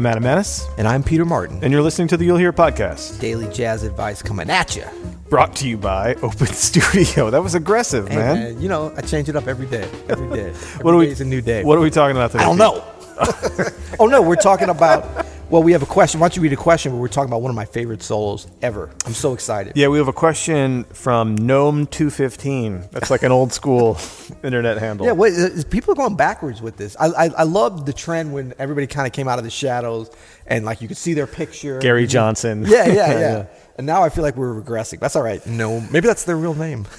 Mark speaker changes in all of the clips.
Speaker 1: I'm Adam Maness,
Speaker 2: And I'm Peter Martin.
Speaker 1: and you're listening to the You'll Hear podcast,
Speaker 2: Daily jazz advice coming at you.
Speaker 1: brought to you by Open Studio. That was aggressive, man.
Speaker 2: man, you know, I change it up every day. Every day.
Speaker 1: What are we?
Speaker 2: It's a new day.
Speaker 1: What are we talking about today?
Speaker 2: I don't know. oh no, we're talking about. Well, we have a question. Why don't you read a question? Where we're talking about one of my favorite solos ever. I'm so excited.
Speaker 1: Yeah, we have a question from Gnome two fifteen. That's like an old school internet handle.
Speaker 2: Yeah, wait, people are going backwards with this. I I, I love the trend when everybody kind of came out of the shadows and like you could see their picture.
Speaker 1: Gary Johnson.
Speaker 2: Yeah, yeah, yeah. And now I feel like we're regressing. That's all right. No, maybe that's their real name.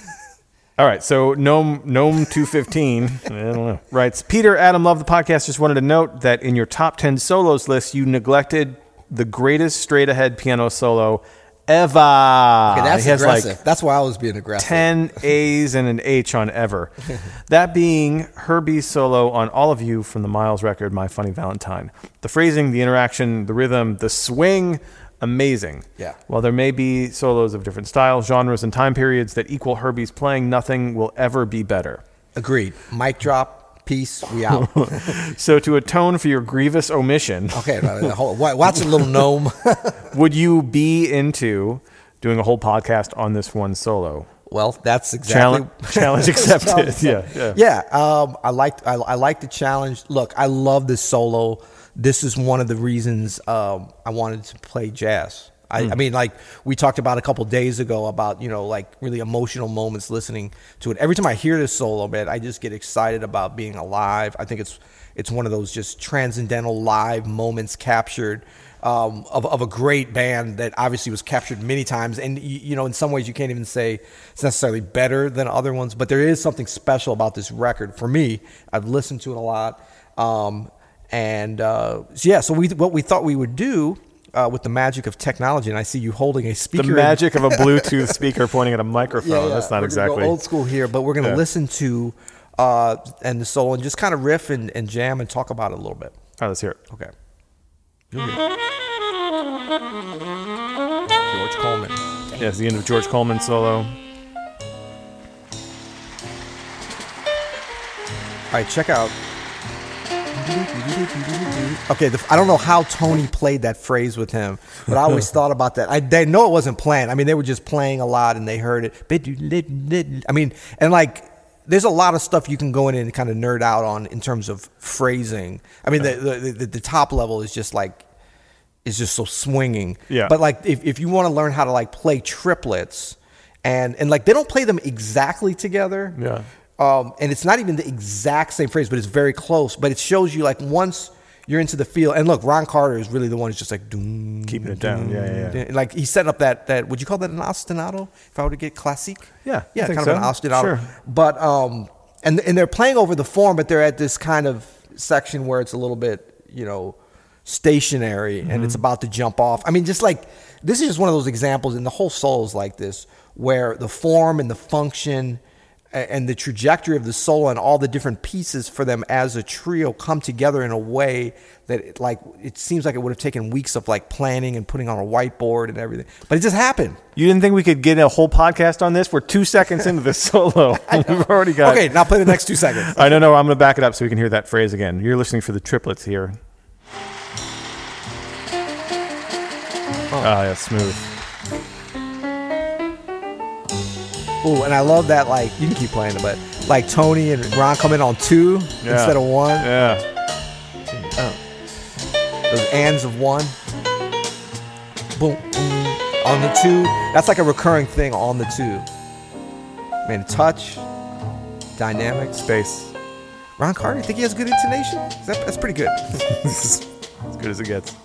Speaker 1: All right, so Gnome Gnome two fifteen. I don't know. Writes Peter Adam love the podcast. Just wanted to note that in your top ten solos list, you neglected the greatest straight ahead piano solo ever.
Speaker 2: Okay, that's
Speaker 1: He has, like,
Speaker 2: aggressive. that's why I was being aggressive.
Speaker 1: 10 A's and an H on ever. that being Herbie's solo on All of You from the Miles record, My Funny Valentine. The phrasing, the interaction, the rhythm, the swing, amazing.
Speaker 2: Yeah.
Speaker 1: While there may be solos of different styles, genres, and time periods that equal Herbie's playing, nothing will ever be better.
Speaker 2: Agreed. Mic drop. Peace. We out.
Speaker 1: So, to atone for your grievous omission,
Speaker 2: Okay, now, now, hold on. Watch a little gnome.
Speaker 1: would you be into doing a whole podcast on this one solo?
Speaker 2: well, that's exactly
Speaker 1: Challenge, challenge accepted.
Speaker 2: Challenge
Speaker 1: yeah, yeah.
Speaker 2: yeah. Um, I like I, I like the challenge. Look, I love this solo. This is one of the reasons um, I wanted to play jazz. I, I mean, like we talked about a couple days ago about you know like really emotional moments listening to it. Every time I hear this solo, man, I just get excited about being alive. I think it's it's one of those just transcendental live moments captured um, of, of a great band that obviously was captured many times. And, you, you know, in some ways, you can't even say it's necessarily better than other ones, but there is something special about this record. For me, I've listened to it a lot. Um, and uh, so, yeah, so we, what we thought we would do. Uh, with the magic of technology, and I see you holding a speaker.
Speaker 1: The
Speaker 2: in-
Speaker 1: magic of a Bluetooth speaker pointing at a microphone. That's not
Speaker 2: we're gonna go
Speaker 1: exactly.
Speaker 2: old school here, but we're going to
Speaker 1: Yeah.
Speaker 2: listen to uh, and the solo and just kind of riff and, and jam and talk about it a little bit.
Speaker 1: All right, let's hear it.
Speaker 2: Okay. George Coleman.
Speaker 1: Yeah, it's the end of George Coleman solo.
Speaker 2: All right, check out. Okay, the, I don't know how Tony played that phrase with him, but I always thought about that. I they know it wasn't planned. I mean, they were just playing a lot and they heard it. I mean, and like, there's a lot of stuff you can go in and kind of nerd out on in terms of phrasing. I mean, the the, the, the top level is just like is just so swinging.
Speaker 1: Yeah.
Speaker 2: But like, if, if you want to learn how to like play triplets, and and like they don't play them exactly together.
Speaker 1: Yeah.
Speaker 2: Um, and it's not even the exact same phrase, but it's very close. But it shows you like once you're into the feel. And look, Ron Carter is really the one who's just like doom,
Speaker 1: Keeping it down. Yeah, yeah, yeah.
Speaker 2: Like he's setting up that that. Would you call that an ostinato? If I were to get classic,
Speaker 1: Yeah,
Speaker 2: Yeah, kind
Speaker 1: so.
Speaker 2: of an ostinato.
Speaker 1: Sure.
Speaker 2: But um, and and they're playing over the form, but they're at this kind of section where it's a little bit, you know, stationary and
Speaker 1: Mm-hmm.
Speaker 2: it's about to jump off. I mean, just like this is just one of those examples, and the whole soul is like this, where the form and the function and the trajectory of the solo and all the different pieces for them as a trio come together in a way that it, like it seems like it would have taken weeks of like planning and putting on a whiteboard and everything but it just happened
Speaker 1: You didn't think we could get a whole podcast on this? We're two seconds into this solo. We've already got.
Speaker 2: okay now play the next two seconds
Speaker 1: I don't know. I'm going to back it up so we can hear that phrase again. You're listening for the triplets here. Oh, ah, yeah, smooth.
Speaker 2: Ooh, and I love that like you can keep playing it but like Tony and Ron come in on two
Speaker 1: Yeah.
Speaker 2: instead of one
Speaker 1: Yeah.
Speaker 2: those ands of one. Boom, boom. On the two, that's like a recurring thing on the two. Man, touch, dynamic,
Speaker 1: Space.
Speaker 2: Ron Carter, you think he has good intonation? That, that's pretty good.
Speaker 1: as good as it gets.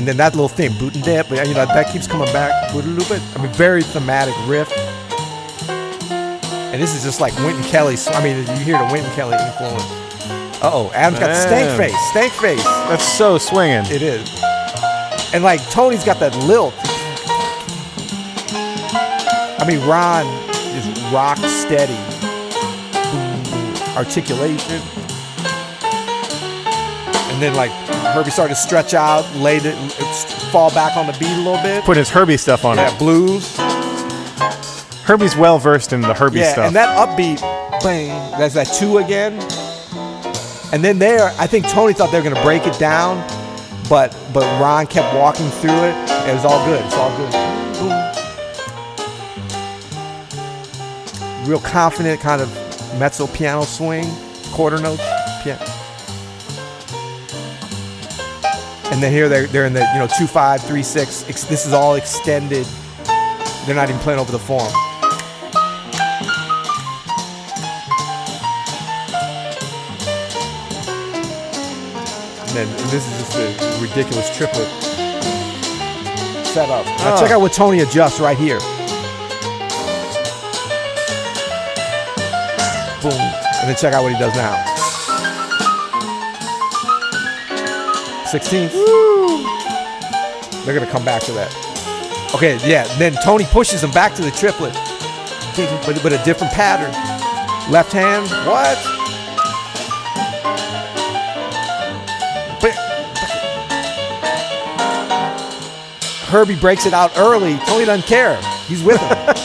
Speaker 2: And then that little thing, boot and dip, you know, that keeps coming back. I mean, very thematic riff. And this is just like Wynton Kelly. I mean, you hear the Wynton Kelly influence. Uh oh, Adam's got the stank face. Stank face.
Speaker 1: That's so swinging.
Speaker 2: It is. And like Tony's got that lilt. I mean, Ron is rock steady. Articulation. And then like Herbie started to stretch out, laid it, fall back on the beat a little bit.
Speaker 1: Put his Herbie stuff on
Speaker 2: Yeah,
Speaker 1: it.
Speaker 2: blues.
Speaker 1: Herbie's well versed in the Herbie
Speaker 2: Yeah,
Speaker 1: stuff.
Speaker 2: and that upbeat, bang, that's that two again. And then there, I think Tony thought they were gonna break it down, but but Ron kept walking through it. It was all good. It's all good. Boom. Real confident kind of mezzo piano swing, quarter notes, And then here they're, they're in the you know two five three six. Ex- this is all extended. They're not even playing over the form. And then and this is just a ridiculous triplet setup. Now ah. check
Speaker 1: Oh.
Speaker 2: out what Tony adjusts right here. Boom. And then check out what he does now. 16th. They're going to come back to that. Okay, yeah. Then Tony pushes him back to the triplet, but, but a different pattern. Left hand. What? But- Herbie breaks it out early. Tony doesn't care. He's with him.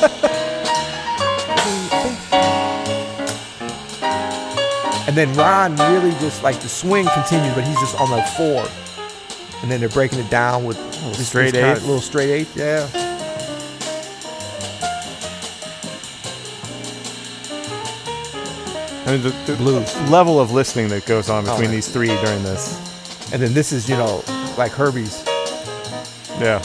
Speaker 2: and then Ron really just like the swing continues, but he's just on the four. And then they're breaking it down with this-
Speaker 1: straight
Speaker 2: this kind of
Speaker 1: eighth.
Speaker 2: little straight eighth. Yeah.
Speaker 1: I mean, the, the
Speaker 2: Blues.
Speaker 1: level of listening that goes on oh, between
Speaker 2: man.
Speaker 1: these three during this.
Speaker 2: And then this is, you know, like Herbie's.
Speaker 1: Yeah.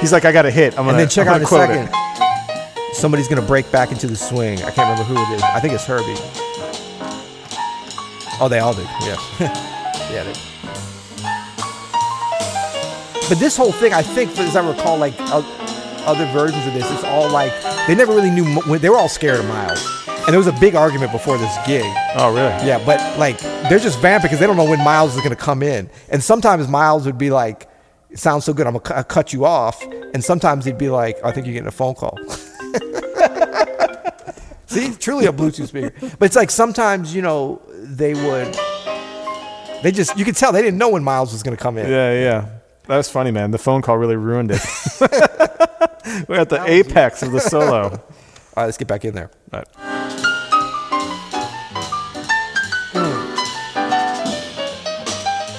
Speaker 1: He's like, I got a hit. I'm gonna.
Speaker 2: And then check
Speaker 1: I'm
Speaker 2: out in a second.
Speaker 1: It.
Speaker 2: Somebody's gonna break back into the swing. I can't remember who it is. I think it's Herbie. Oh, they all do. Yes. yeah. They. But this whole thing, I think, as I recall, like other versions of this, it's all like they never really knew. They were all scared of Miles, and there was a big argument before this gig.
Speaker 1: Oh, really?
Speaker 2: Yeah, but like they're just vamping because they don't know when Miles is going to come in. And sometimes Miles would be like, "It sounds so good, I'm gonna cut you off." And sometimes he'd be like, "I think you're getting a phone call." See, truly a Bluetooth speaker. But it's like sometimes you know they would. They just you could tell they didn't know when Miles was going to come in.
Speaker 1: Yeah, yeah. That was funny, man. The phone call really ruined it. We're at the apex of the solo.
Speaker 2: All right, let's get back in there.
Speaker 1: But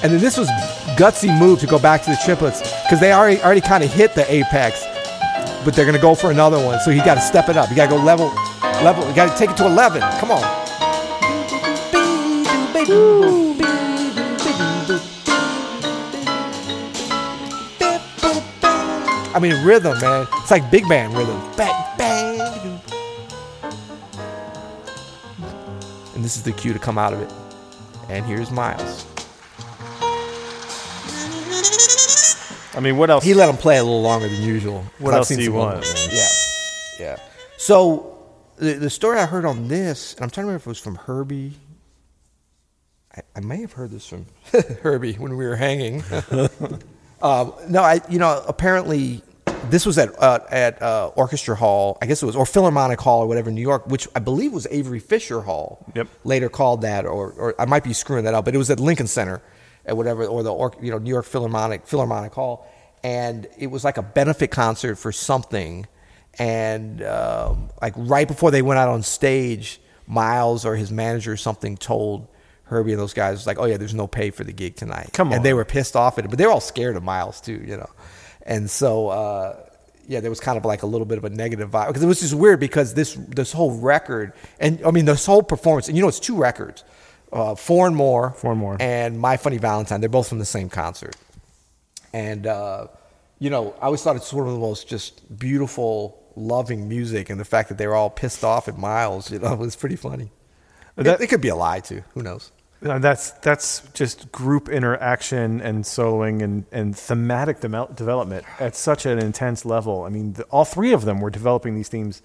Speaker 2: And then this was gutsy move to go back to the triplets because they already already kind of hit the apex, but they're gonna go for another one. So you got to step it up. You got to go level, level. You got to take it to eleven. Come on. I mean rhythm, man. It's like big band rhythm. Bang, bang. And this is the cue to come out of it. And here's Miles.
Speaker 1: I mean, what else?
Speaker 2: He let him play a little longer than usual.
Speaker 1: What
Speaker 2: I've
Speaker 1: else do you want.
Speaker 2: Yeah, yeah. So the, the story I heard on this, and I'm trying to remember if it was from Herbie. I, I may have heard this from Herbie when we were hanging. um, no, I you know apparently this was at uh, at uh, Orchestra Hall, I guess it was, or Philharmonic Hall or whatever in New York, which I believe was Avery Fisher Hall.
Speaker 1: Yep.
Speaker 2: Later called that, or or I might be screwing that up, but it was at Lincoln Center, at whatever, or the or, you know New York Philharmonic Philharmonic Hall, and it was like a benefit concert for something, and um, like right before they went out on stage, Miles or his manager or something told. Herbie and those guys like, oh yeah, there's no pay for the gig tonight.
Speaker 1: Come on.
Speaker 2: and they were pissed off at it, but they were all scared of Miles too, you know. And so, uh, yeah, there was kind of like a little bit of a negative vibe because it was just weird because this this whole record and I mean this whole performance, and you know, it's two records, uh, Four and More,
Speaker 1: Four and More.
Speaker 2: and My Funny Valentine. They're both from the same concert, and uh, you know, I always thought it's one of the most just beautiful, loving music, and the fact that they were all pissed off at Miles, you know, was pretty funny. It-
Speaker 1: That-
Speaker 2: it could be a lie too. Who knows?
Speaker 1: That's that's just group interaction and soloing and, and thematic demel- development at such an intense level. I mean, the, all three of them were developing these themes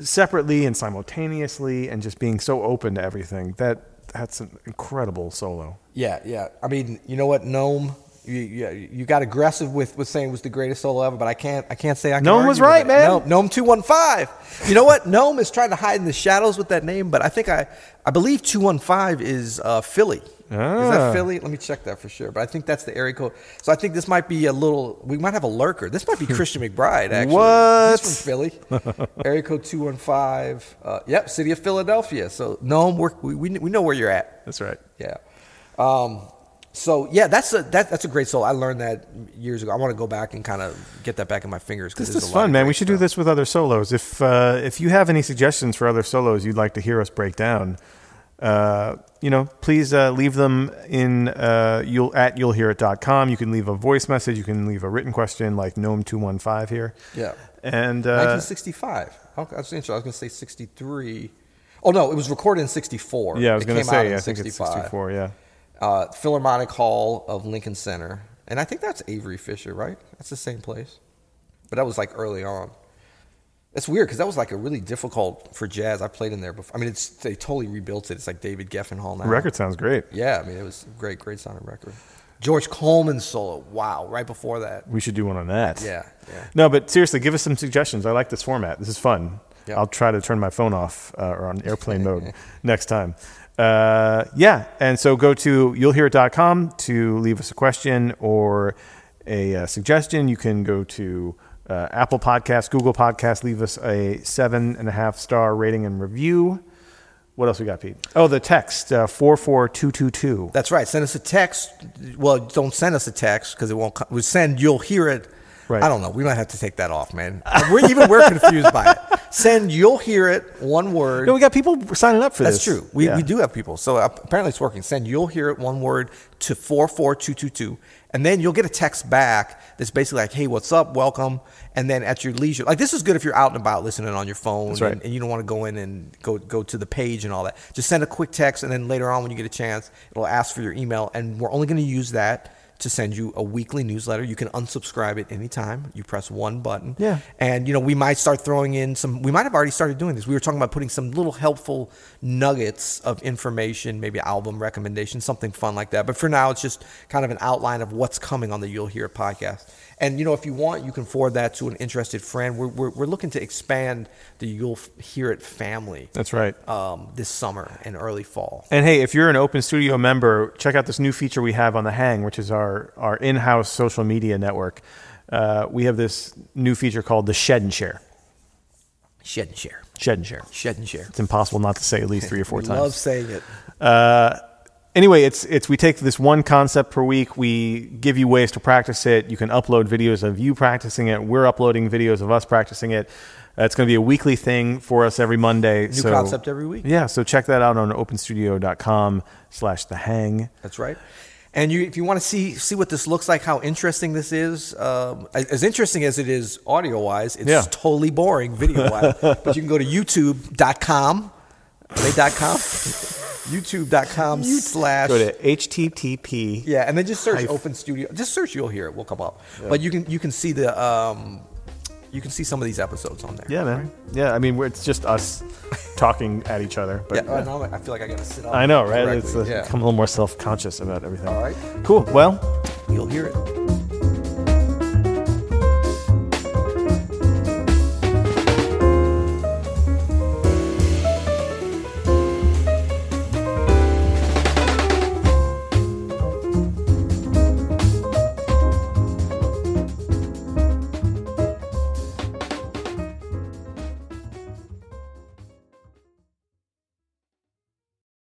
Speaker 1: separately and simultaneously, and just being so open to everything. That that's an incredible solo.
Speaker 2: Yeah, yeah. I mean, you know what, Gnome? You, you, you got aggressive with, with saying it was the greatest solo ever, but I can't I can't say I can
Speaker 1: Gnome was right, man.
Speaker 2: Gnome, Gnome two one five. You know what? Gnome is trying to hide in the shadows with that name, but I think I I believe two one five is uh, Philly. Is
Speaker 1: Ah.
Speaker 2: that Philly? Let me check that for sure. But I think that's the area code. So I think this might be a little. We might have a lurker. This might be Christian McBride. Actually,
Speaker 1: What?
Speaker 2: He's from Philly. area code two one five. Uh, yep, city of Philadelphia. So Gnome, we're, we we we know where you're at.
Speaker 1: That's right.
Speaker 2: Yeah. Um, so yeah, that's a that, that's a great solo. I learned that years ago. I want to go back and kind of get that back in my fingers.
Speaker 1: This is
Speaker 2: a
Speaker 1: fun, man. We should do this with other solos. If uh, if you have any suggestions for other solos you'd like to hear us break down, uh, you know, please uh, leave them in uh, you'll at you'llhearit.com. You can leave a voice message. You can leave a written question like gnome two one five here.
Speaker 2: Yeah.
Speaker 1: And uh,
Speaker 2: 1965. Okay, I was interested. I was going to say 63. Oh no, it was recorded in 64.
Speaker 1: yeah, I was
Speaker 2: It
Speaker 1: going to
Speaker 2: came out
Speaker 1: say
Speaker 2: in
Speaker 1: I think it's sixty four. Yeah.
Speaker 2: Uh, Philharmonic Hall of Lincoln Center, and I think that's Avery Fisher, right? That's the same place. But that was like early on. It's weird because that was like a really difficult for jazz. I played in there before. I mean, it's they totally rebuilt it. It's like David Geffen Hall now.
Speaker 1: The record sounds great.
Speaker 2: Yeah, I mean, it was a great, great sounding record. George Coleman solo. Wow, right before that.
Speaker 1: We should do one on that.
Speaker 2: Yeah, yeah.
Speaker 1: No, but seriously, give us some suggestions. I like this format. This is fun.
Speaker 2: Yeah.
Speaker 1: I'll try to turn my phone off uh, or on airplane mode next time. Uh, yeah, and so go to you'llhear.com to leave us a question or a uh, suggestion. You can go to uh, Apple Podcasts, Google Podcasts, leave us a seven and a half star rating and review. What else we got, Pete? Oh, the text uh, four four two two two.
Speaker 2: That's right. Send us a text. Well, don't send us a text because it won't. Come. We send. You'll hear it.
Speaker 1: Right.
Speaker 2: I don't know. We might have to take that off, man. We're even we're confused by it. Send. You'll hear it. One word.
Speaker 1: No, we got people signing up for
Speaker 2: That's
Speaker 1: this.
Speaker 2: true. We,
Speaker 1: Yeah.
Speaker 2: we do have people. So uh, apparently it's working. Send you'll hear it one word to 44222 and then you'll get a text back that's basically like, "Hey, what's up? Welcome." And then at your leisure. Like this is good if you're out and about listening on your phone
Speaker 1: right.
Speaker 2: and, and you don't want to go in and go go to the page and all that. Just send a quick text and then later on when you get a chance, it'll ask for your email and we're only going to use that to send you a weekly newsletter. You can unsubscribe at any time. You press one button.
Speaker 1: Yeah.
Speaker 2: And you know, we might start throwing in some we might have already started doing this. We were talking about putting some little helpful nuggets of information, maybe album recommendations, something fun like that. But for now it's just kind of an outline of what's coming on the You'll Hear It podcast. And you know, if you want, you can forward that to an interested friend. We're, we're, we're looking to expand the You'll Hear It family
Speaker 1: That's right.
Speaker 2: um, this summer and early fall.
Speaker 1: And hey, if you're an Open Studio member, check out this new feature we have on the Hang, which is our, our in house social media network. Uh, we have this new feature called the Shed and Share.
Speaker 2: Shed and share.
Speaker 1: Shed and Share.
Speaker 2: Shed and share.
Speaker 1: It's impossible not to say at least three or four times.
Speaker 2: Love saying it.
Speaker 1: Uh, anyway, it's it's we take this one concept per week. We give you ways to practice it. You can upload videos of you practicing it. We're uploading videos of us practicing it. Uh, it's going to be a weekly thing for us every Monday.
Speaker 2: New concept every week.
Speaker 1: Yeah, so check that out on openstudio.com slash the hang.
Speaker 2: That's right. And you, if you want to see see what this looks like, how interesting this is, um, as interesting as it is audio wise, it's
Speaker 1: Yeah.
Speaker 2: totally boring video wise. but you can go to youtube.com, say dot com, youtube.com slash.
Speaker 1: Go to http.
Speaker 2: Yeah, and then just search
Speaker 1: Hyph.
Speaker 2: Open Studio. Just search, you'll hear it. We'll come up. But you can you can see the um, you can see some of these episodes on there.
Speaker 1: Yeah, man. Yeah, I mean, we're- it's just us talking at each other. But
Speaker 2: Yeah, uh, I feel like I got to sit up.
Speaker 1: I know, right?
Speaker 2: correctly.
Speaker 1: It's uh,
Speaker 2: yeah.
Speaker 1: become a little more self conscious about everything.
Speaker 2: All right.
Speaker 1: Cool. Well,
Speaker 2: You'll hear it.